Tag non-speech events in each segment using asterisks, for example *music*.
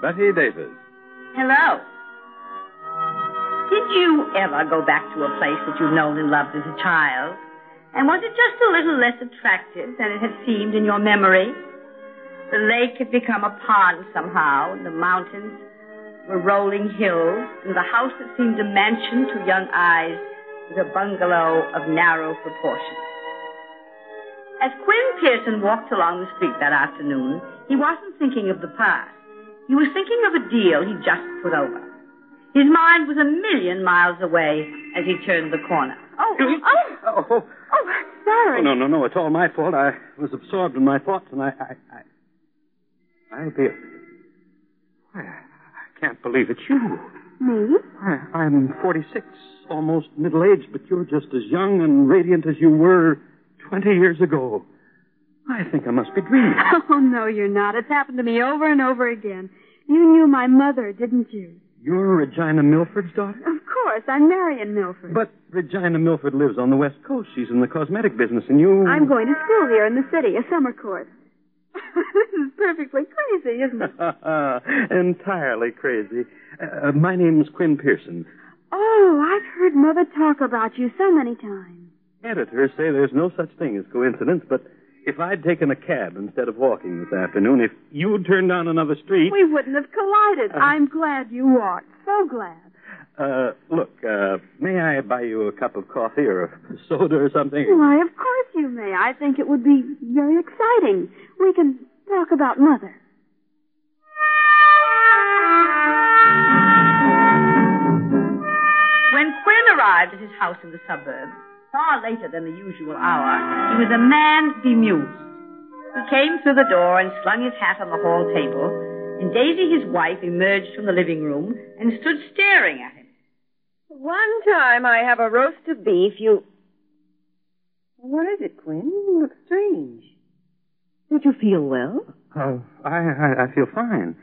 Bette Davis. Hello. Did you ever go back to a place that you've known and loved as a child? And was it just a little less attractive than it had seemed in your memory? The lake had become a pond somehow, and the mountains were rolling hills, and the house that seemed a mansion to young eyes was a bungalow of narrow proportions. As Quinn Pearson walked along the street that afternoon, he wasn't thinking of the past. He was thinking of a deal he just put over. His mind was a million miles away as he turned the corner. Oh, oh, oh, Oh, oh, sorry. Oh, no, no, no. It's all my fault. I was absorbed in my thoughts, and I. I, I, I feel. I, I can't believe it's you. Me? I, I'm 46, almost middle aged, but you're just as young and radiant as you were 20 years ago. I think I must be dreaming. *laughs* Oh, no, you're not. It's happened to me over and over again. You knew my mother, didn't you? You're Regina Milford's daughter? Of course. I'm Marion Milford. But Regina Milford lives on the West Coast. She's in the cosmetic business, and you. I'm going to school here in the city, a summer course. *laughs* this is perfectly crazy, isn't it? *laughs* Entirely crazy. Uh, my name's Quinn Pearson. Oh, I've heard Mother talk about you so many times. Editors say there's no such thing as coincidence, but if I'd taken a cab instead of walking this afternoon, if you'd turned down another street. We wouldn't have collided. I'm glad you walked. So glad. Uh, look, uh, may I buy you a cup of coffee or a soda or something? Why, of course you may. I think it would be very exciting. We can talk about Mother. When Quinn arrived at his house in the suburbs, far later than the usual hour, he was a man bemused. He came through the door and slung his hat on the hall table, and Daisy, his wife, emerged from the living room and stood staring at him. One time I have a roast of beef, you. What is it, Quinn? You look strange. Don't you feel well? Oh, I, I, I feel fine.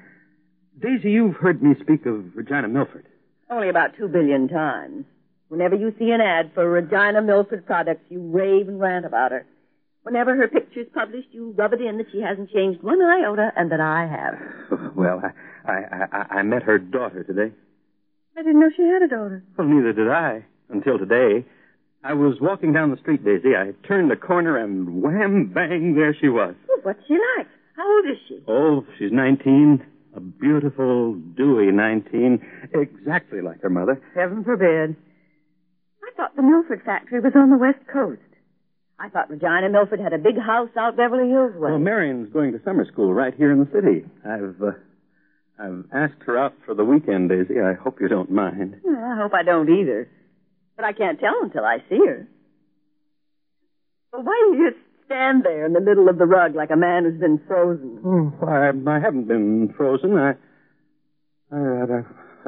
Daisy, you've heard me speak of Regina Milford. Only about two billion times. Whenever you see an ad for Regina Milford products, you rave and rant about her. Whenever her picture's published, you rub it in that she hasn't changed one iota and that I have. *laughs* Well, I, I, I, I met her daughter today. I didn't know she had a daughter. Well, neither did I until today. I was walking down the street, Daisy. I turned the corner and wham, bang, there she was. Well, what's she like? How old is she? Oh, she's 19. A beautiful, dewy 19. Exactly like her mother. Heaven forbid. I thought the Milford factory was on the West Coast. I thought Regina Milford had a big house out Beverly Hills way. Well, Marion's going to summer school right here in the city. I've, uh, I've asked her out for the weekend, Daisy. I hope you don't mind. Well, I hope I don't either. But I can't tell until I see her. Well, why do you stand there in the middle of the rug like a man who's been frozen? Oh, I, I haven't been frozen. I, I, I, I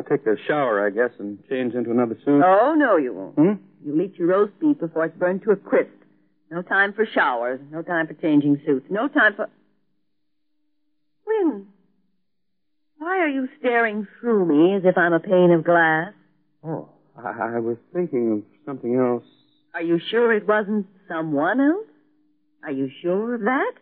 take a shower, I guess, and change into another suit. Oh, no, you won't. Hmm? You'll eat your roast beef before it's burned to a crisp. No time for showers. No time for changing suits. No time for. Win. Why are you staring through me as if I'm a pane of glass? Oh, I, I was thinking of something else. Are you sure it wasn't someone else? Are you sure of that?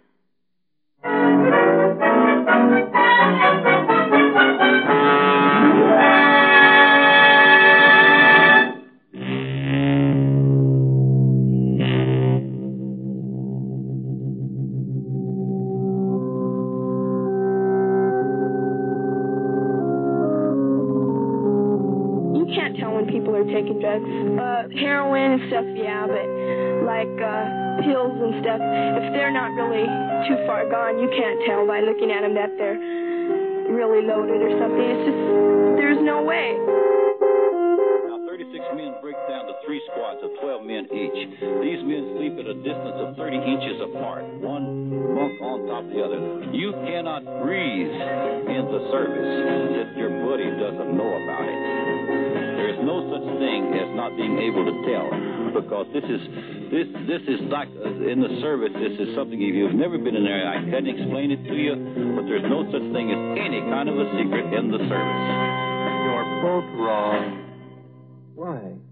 Drugs. Uh, heroin and stuff, yeah, but like uh, pills and stuff, if they're not really too far gone, you can't tell by looking at them that they're really loaded or something. It's just, there's no way. Now, 36 men break down to three squads of 12 men each. These men sleep at a distance of 30 inches apart, one bunk on top of the other. You cannot breathe in the service if your buddy doesn't know about it. There's no such thing as not being able to tell because this is this this is like uh, in the service. This is something if you've never been in there, I can't explain it to you, but there's no such thing as any kind of a secret in the service. You're both wrong. Why?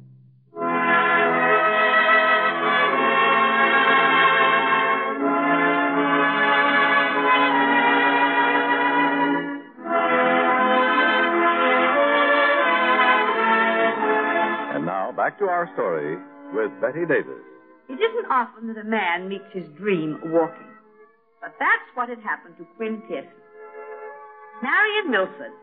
Back to our story with Bette Davis. It isn't often that a man meets his dream walking. But that's what had happened to Quinn Pearson. Marion Milford.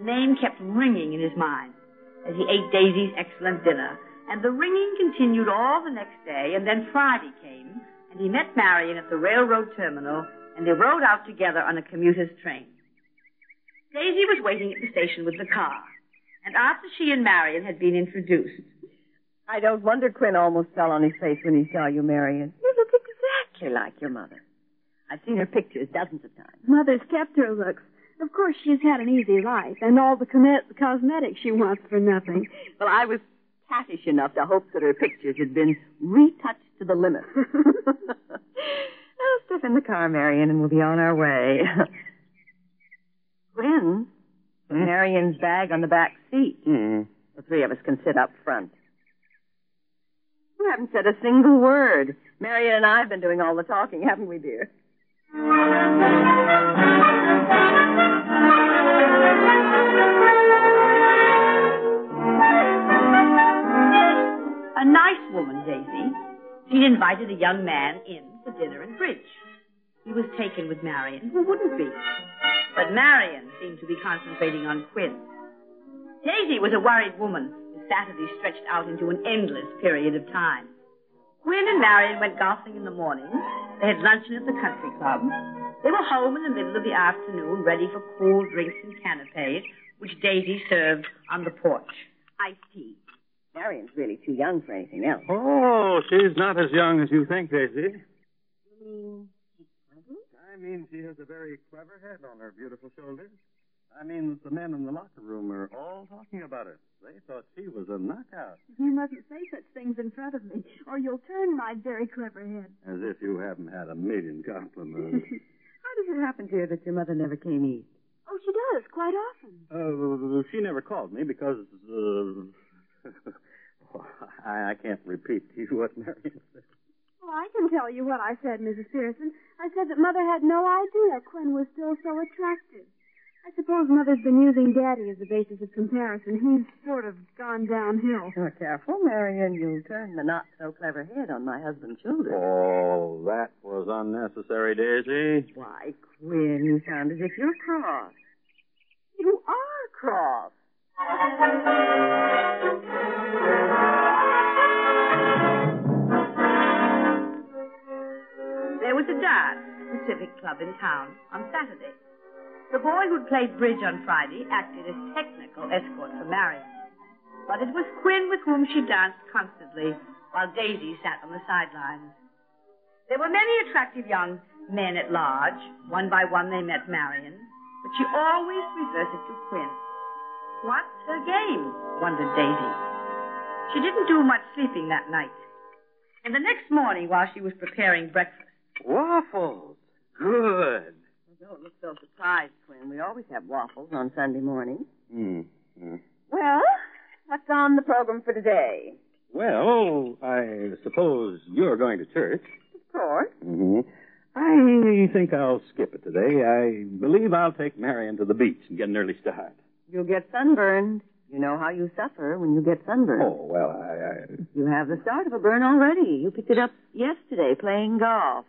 The name kept ringing in his mind as he ate Daisy's excellent dinner, and the ringing continued all the next day, and then Friday came, and he met Marion at the railroad terminal, and they rode out together on a commuter's train. Daisy was waiting at the station with the car, and after she and Marion had been introduced, I don't wonder Quinn almost fell on his face when he saw you, Marion. You look exactly like your mother. I've seen her pictures dozens of times. Mother's kept her looks. Of course, she's had an easy life, and all the com- cosmetics she wants for nothing. *laughs* Well, I was cattish enough to hope that her pictures had been retouched to the limit. *laughs* now, step in the car, Marion, and we'll be on our way. *laughs* Quinn, put Marion's bag on the back seat. Hmm. The three of us can sit up front. You haven't said a single word. Marion and I have been doing all the talking, haven't we, dear? A nice woman, Daisy. She'd invited a young man in for dinner and bridge. He was taken with Marion. Who wouldn't be? But Marion seemed to be concentrating on Quinn. Daisy was a worried woman. The Saturday stretched out into an endless period of time. Quinn and Marion went golfing in the morning. They had luncheon at the country club. They were home in the middle of the afternoon, ready for cool drinks and canapes, which Daisy served on the porch. Iced tea. Marion's really too young for anything else. Oh, she's not as young as you think, Daisy. I mean, she has a very clever head on her beautiful shoulders. I mean, the men in the locker room are all talking about her. They thought she was a knockout. You mustn't say such things in front of me, or you'll turn my very clever head. As if you haven't had a million compliments. *laughs* How does it happen, dear, that your mother never came east? Oh, she does, quite often. Uh, she never called me because. Uh, *laughs* I, I can't repeat to you what Marion said. Well, I can tell you what I said, Mrs. Pearson. I said that Mother had no idea Quinn was still so attractive. I suppose Mother's been using Daddy as a basis of comparison. He's sort of gone downhill. Oh, careful, Marion. You'll turn the not so clever head on my husband's shoulder. Oh, that was unnecessary, Daisy. Why, Quinn, you sound as if you're cross. You are cross. Was a dance at the Civic Club in town on Saturday. The boy who'd played bridge on Friday acted as technical escort for Marion. But it was Quinn with whom she danced constantly, while Daisy sat on the sidelines. There were many attractive young men at large. One by one they met Marion, but she always reverted to Quinn. What's her game? wondered Daisy. She didn't do much sleeping that night. And the next morning, while she was preparing breakfast, Waffles. Good. Don't look so surprised, Quinn. We always have waffles on Sunday morning. Hmm. hmm. Well, what's on the program for today? Well, I suppose you're going to church. Of course. Mm-hmm. I think I'll skip it today. I believe I'll take Marion to the beach and get an early start. You'll get sunburned. You know how you suffer when you get sunburned. Oh, well, I. I... You have the start of a burn already. You picked it up yesterday playing golf.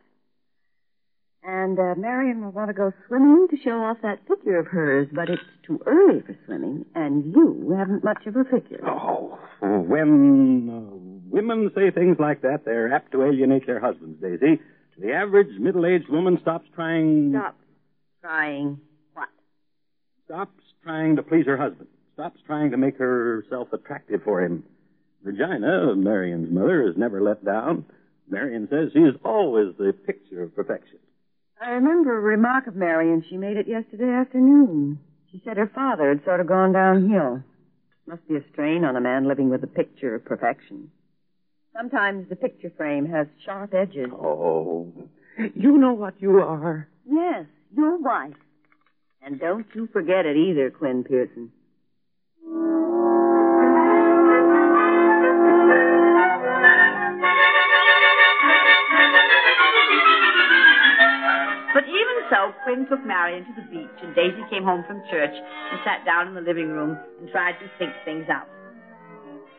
And uh, Marion will want to go swimming to show off that figure of hers, but it's too early for swimming, and you haven't much of a figure. Oh, when uh, women say things like that, they're apt to alienate their husbands, Daisy. The average middle-aged woman stops trying. Stops trying what? Stops trying to please her husband. Stops trying to make herself attractive for him. Regina, Marion's mother, is never let down. Marion says she is always the picture of perfection. I remember a remark of Marion. She made it yesterday afternoon. She said her father had sort of gone downhill. Must be a strain on a man living with a picture of perfection. Sometimes the picture frame has sharp edges. Oh, you know what you are. Yes, your wife. And don't you forget it either, Quinn Pearson. But even so, Quinn took Marion to the beach, and Daisy came home from church and sat down in the living room and tried to think things out.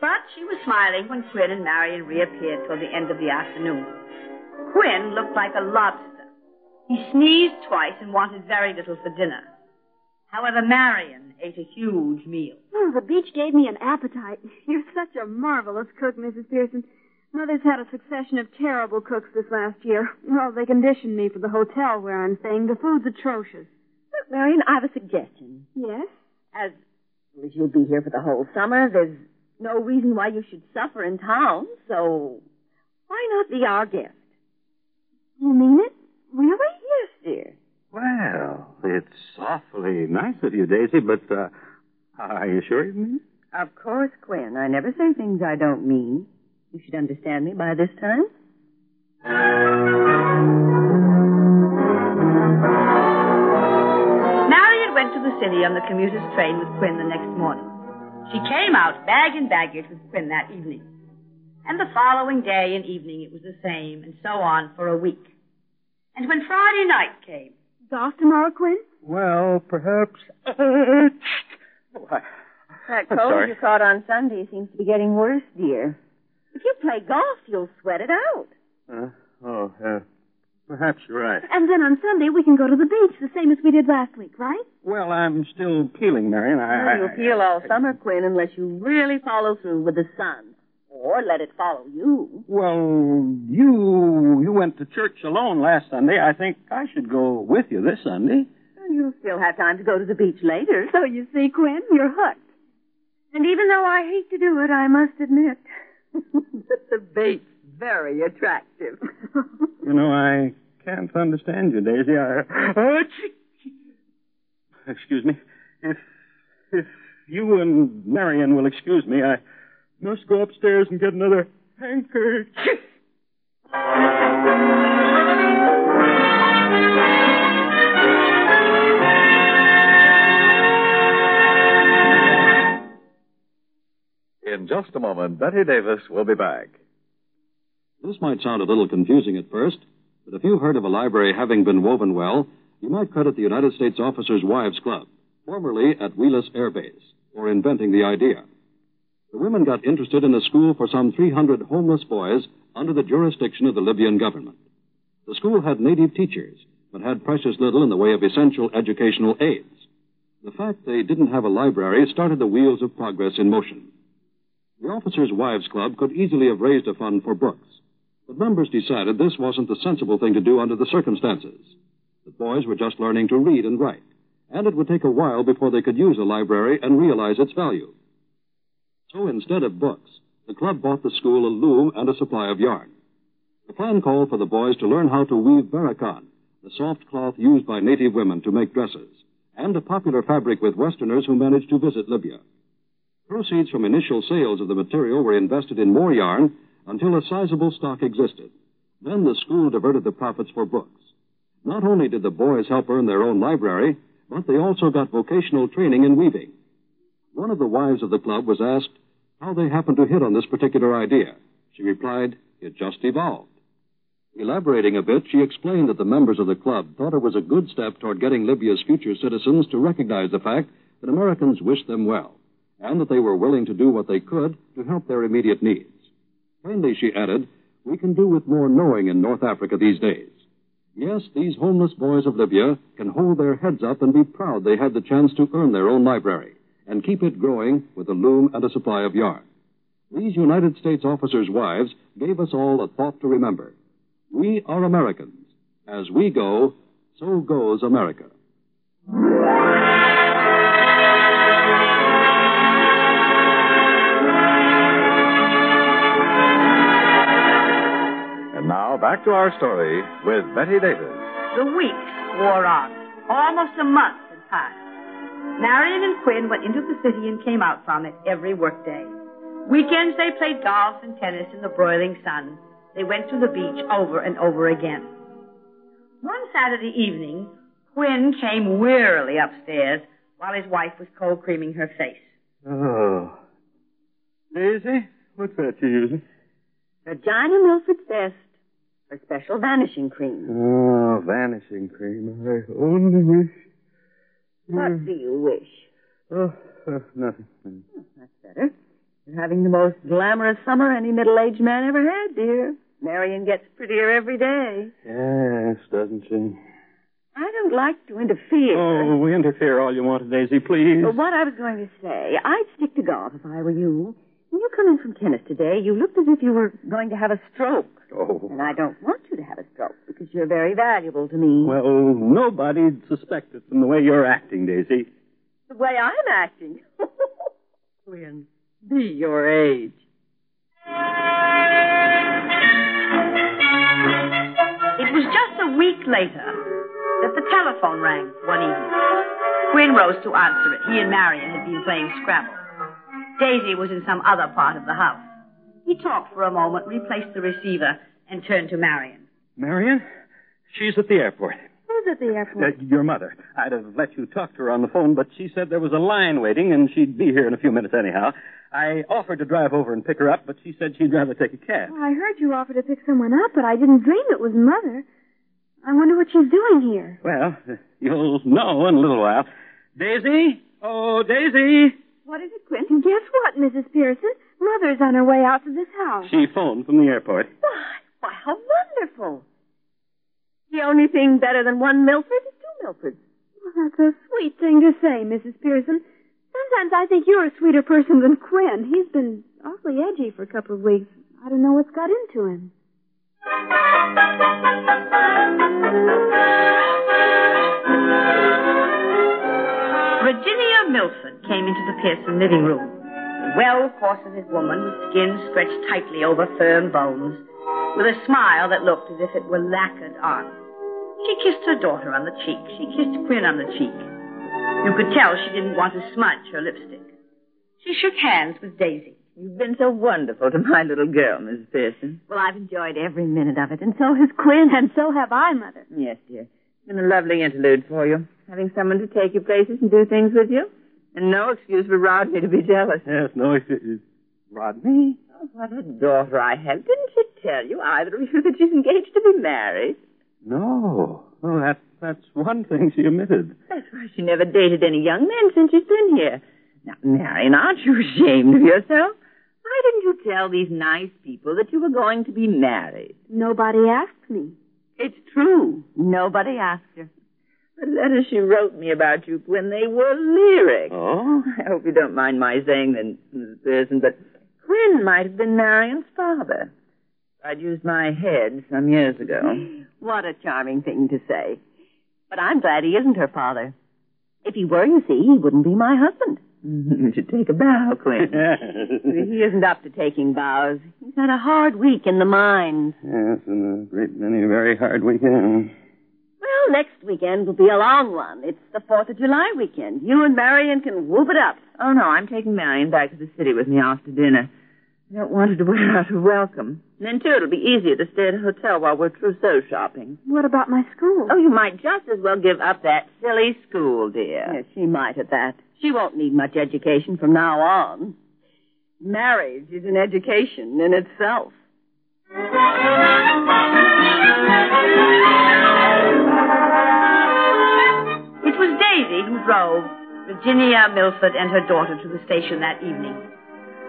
But she was smiling when Quinn and Marion reappeared toward the end of the afternoon. Quinn looked like a lobster. He sneezed twice and wanted very little for dinner. However, Marion ate a huge meal. Oh, the beach gave me an appetite. *laughs* You're such a marvelous cook, Mrs. Pearson. Mother's had a succession of terrible cooks this last year. Well, they conditioned me for the hotel where I'm staying. The food's atrocious. Look, Marion, I have a suggestion. Yes? As, as you'll be here for the whole summer, there's no reason why you should suffer in town, so why not be our guest? You mean it? Really? Yes, dear. Well, it's awfully nice of you, Daisy, but uh, are you sure you mean it? Of course, Quinn. I never say things I don't mean. You should understand me by this time. Marion went to the city on the commuter's train with Quinn the next morning. She came out bag and baggage with Quinn that evening. And the following day and evening it was the same, and so on for a week. And when Friday night came. Golf tomorrow, Quinn? Well, perhaps. Oh, That cold sorry. you caught on Sunday seems to be getting worse, dear. If you play golf, you'll sweat it out. Uh, oh, uh, perhaps you're right. And then on Sunday we can go to the beach, the same as we did last week, right? Well, I'm still peeling, Marion. I, Well, I- you'll feel all summer, Quinn, unless you really follow through with the sun. Or let it follow you. Well, you you went to church alone last Sunday. I think I should go with you this Sunday. You'll still have time to go to the beach later. So you see, Quinn, you're hooked. And even though I hate to do it, I must admit that the bait's very attractive. *laughs* You know, I can't understand you, Daisy. I, uh, excuse me. If if you and Marion will excuse me, I must go upstairs and get another handkerchief. In just a moment, Bette Davis will be back. This might sound a little confusing at first, but if you've heard of a library having been woven well, you might credit the United States Officers' Wives Club, formerly at Wheelus Air Base, for inventing the idea. The women got interested in a school for some 300 homeless boys under the jurisdiction of the Libyan government. The school had native teachers, but had precious little in the way of essential educational aids. The fact they didn't have a library started the wheels of progress in motion. The Officers' Wives Club could easily have raised a fund for books, but members decided this wasn't the sensible thing to do under the circumstances. The boys were just learning to read and write, and it would take a while before they could use a library and realize its value. So instead of books, the club bought the school a loom and a supply of yarn. The plan called for the boys to learn how to weave barakan, the soft cloth used by native women to make dresses, and a popular fabric with Westerners who managed to visit Libya. Proceeds from initial sales of the material were invested in more yarn until a sizable stock existed. Then the school diverted the profits for books. Not only did the boys help earn their own library, but they also got vocational training in weaving. One of the wives of the club was asked how they happened to hit on this particular idea. She replied, it just evolved. Elaborating a bit, she explained that the members of the club thought it was a good step toward getting Libya's future citizens to recognize the fact that Americans wished them well, and that they were willing to do what they could to help their immediate needs. Plainly, she added, we can do with more knowing in North Africa these days. Yes, these homeless boys of Libya can hold their heads up and be proud they had the chance to earn their own library and keep it growing with a loom and a supply of yarn. These United States officers' wives gave us all a thought to remember. We are Americans. As we go, so goes America. Back to our story with Bette Davis. The weeks wore on. Almost a month had passed. Marion and Quinn went into the city and came out from it every workday. Weekends they played golf and tennis in the broiling sun. They went to the beach over and over again. One Saturday evening, Quinn came wearily upstairs while his wife was cold creaming her face. Oh. Daisy, what's that you're using? Regina Milford's best. Her special vanishing cream. Oh, vanishing cream. I only wish. What do you wish? Oh, uh, nothing. That's better. You're having the most glamorous summer any middle-aged man ever had, dear. Marion gets prettier every day. Yes, doesn't she? I don't like to interfere. Oh, we interfere all you want, Daisy, please. But what I was going to say, I'd stick to golf if I were you. When you come in from tennis today, you looked as if you were going to have a stroke. Oh. And I don't want you to have a stroke because you're very valuable to me. Well, nobody'd suspect it from the way you're acting, Daisy. The way I'm acting. *laughs* Quinn, be your age. It was just a week later that the telephone rang one evening. Quinn rose to answer it. He and Marion had been playing Scrabble. Daisy was in some other part of the house. He talked for a moment, replaced the receiver, and turned to Marion. Marion? She's at the airport. Who's at the airport? Uh, your mother. I'd have let you talk to her on the phone, but she said there was a line waiting, and she'd be here in a few minutes anyhow. I offered to drive over and pick her up, but she said she'd rather take a cab. Well, I heard you offer to pick someone up, but I didn't dream it was Mother. I wonder what she's doing here. Well, you'll know in a little while. Daisy? Oh, Daisy! What is it, Quentin? Guess what, Mrs. Pearson? Mother's on her way out to this house. She phoned from the airport. Why, why, how wonderful. The only thing better than one Milford is two Milfords. Well, that's a sweet thing to say, Mrs. Pearson. Sometimes I think you're a sweeter person than Quinn. He's been awfully edgy for a couple of weeks. I don't know what's got into him. Milford came into the Pearson living room. A well-corseted woman with skin stretched tightly over firm bones, with a smile that looked as if it were lacquered on. She kissed her daughter on the cheek. She kissed Quinn on the cheek. You could tell she didn't want to smudge her lipstick. She shook hands with Daisy. You've been so wonderful to my little girl, Mrs. Pearson. Well, I've enjoyed every minute of it, and so has Quinn. And so have I, Mother. Yes, dear. It's been a lovely interlude for you. Having someone to take you places and do things with you. And no excuse for Rodney to be jealous. Yes, no, it's, it's Rodney. Oh, what a daughter I have. Didn't she tell you, either of you, that she's engaged to be married? No. Oh, that, that's one thing she omitted. That's why she never dated any young men since she's been here. Now, Marion, aren't you *laughs* ashamed of yourself? Why didn't you tell these nice people that you were going to be married? Nobody asked me. It's true. Nobody asked her. The letters she wrote me about you when they were lyric. Oh? I hope you don't mind my saying that, Mrs. Pearson, but Quinn might have been Marion's father. I'd used my head some years ago. *gasps* What a charming thing to say. But I'm glad he isn't her father. If he were, you see, he wouldn't be my husband. *laughs* You should take a bow, Quinn. *laughs* he isn't up to taking bows. He's had a hard week in the mines. Yes, and a great many very hard weekends. Well, next weekend will be a long one. It's the 4th of July weekend. You and Marion can whoop it up. Oh, no, I'm taking Marion back to the city with me after dinner. I don't want her to wear out her welcome. And then, too, it'll be easier to stay at a hotel while we're trousseau shopping. What about my school? Oh, you might just as well give up that silly school, dear. Yes, she might at that. She won't need much education from now on. Marriage is an education in itself. Daisy who drove Virginia Milford and her daughter to the station that evening.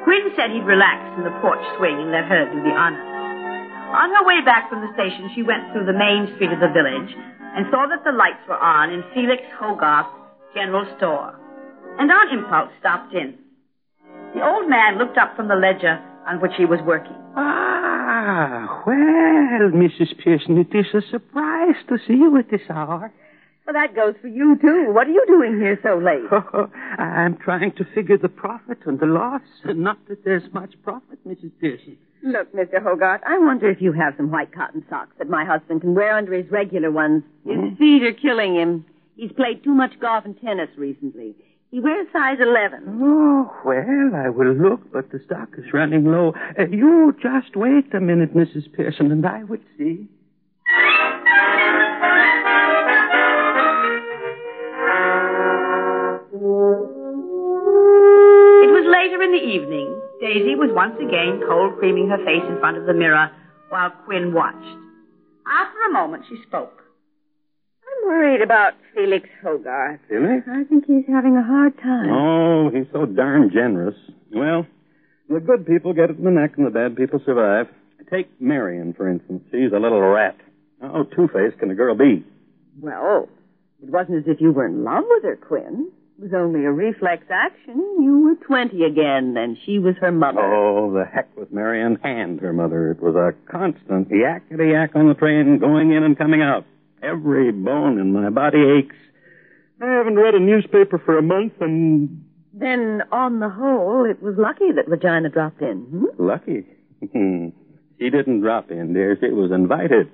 Quinn said he'd relax in the porch swing and let her do the honors. On her way back from the station, she went through the main street of the village and saw that the lights were on in Felix Hogarth's general store, and on impulse stopped in. The old man looked up from the ledger on which he was working. Ah, well, Mrs. Pearson, it is a surprise to see you at this hour. Well, that goes for you, too. What are you doing here so late? *laughs* I'm trying to figure the profit and the loss. Not that there's much profit, Mrs. Pearson. Look, Mr. Hogarth, I wonder if you have some white cotton socks that my husband can wear under his regular ones. His Hmm? feet are killing him. He's played too much golf and tennis recently. He wears size 11. Oh, well, I will look, but the stock is running low. Uh, you just wait a minute, Mrs. Pearson, and I will see. It was later in the evening. Daisy was once again cold creaming her face in front of the mirror while Quinn watched. After a moment, she spoke. I'm worried about Felix Hogarth. Really? I think he's having a hard time. Oh, he's so darn generous. Well, the good people get it in the neck and the bad people survive. Take Marion, for instance. She's a little rat. How two-faced can a girl be? Well, it wasn't as if you were in love with her, Quinn. It was only a reflex action. You were 20 again, and she was her mother. Oh, the heck with Marion and her mother. It was a constant yakety yak on the train, going in and coming out. Every bone in my body aches. I haven't read a newspaper for a month, and Then, on the whole, it was lucky that Regina dropped in. Hmm? lucky. she didn't drop in, dear. She was invited.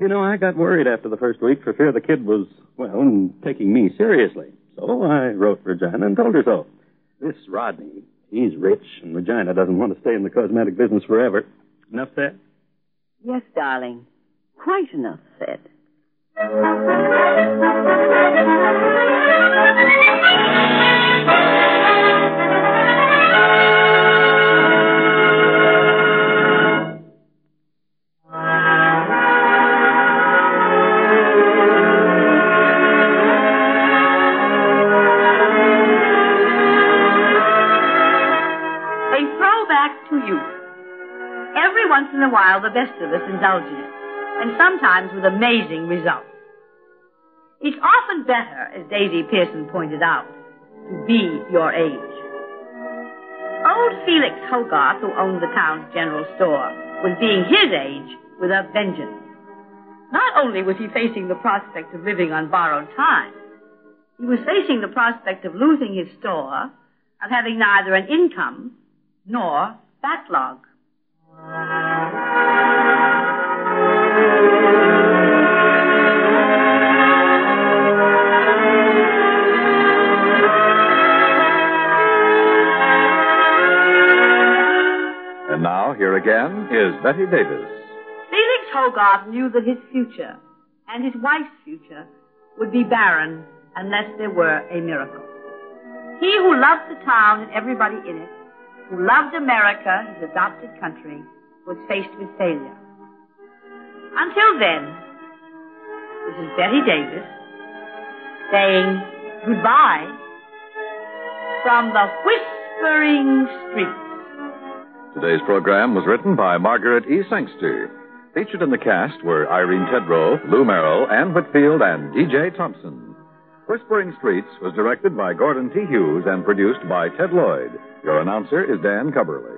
You know, I got worried after the first week for fear the kid was, well, taking me seriously. So I wrote Regina and told her so. This Rodney, he's rich, and Regina doesn't want to stay in the cosmetic business forever. Enough said? Yes, darling. Quite enough said. Once in a while, the best of us indulge in it, and sometimes with amazing results. It's often better, as Daisy Pearson pointed out, to be your age. Old Felix Hogarth, who owned the town's general store, was being his age with a vengeance. Not only was he facing the prospect of living on borrowed time, he was facing the prospect of losing his store, of having neither an income nor backlog. Again is Bette Davis. Felix Hogarth knew that his future and his wife's future would be barren unless there were a miracle. He who loved the town and everybody in it, who loved America, his adopted country, was faced with failure. Until then, this is Bette Davis saying goodbye from the Whispering Street. Today's program was written by Margaret E. Sangster. Featured in the cast were Irene Tedrow, Lou Merrill, Anne Whitfield, and D.J. Thompson. Whispering Streets was directed by Gordon T. Hughes and produced by Ted Lloyd. Your announcer is Dan Cubberly.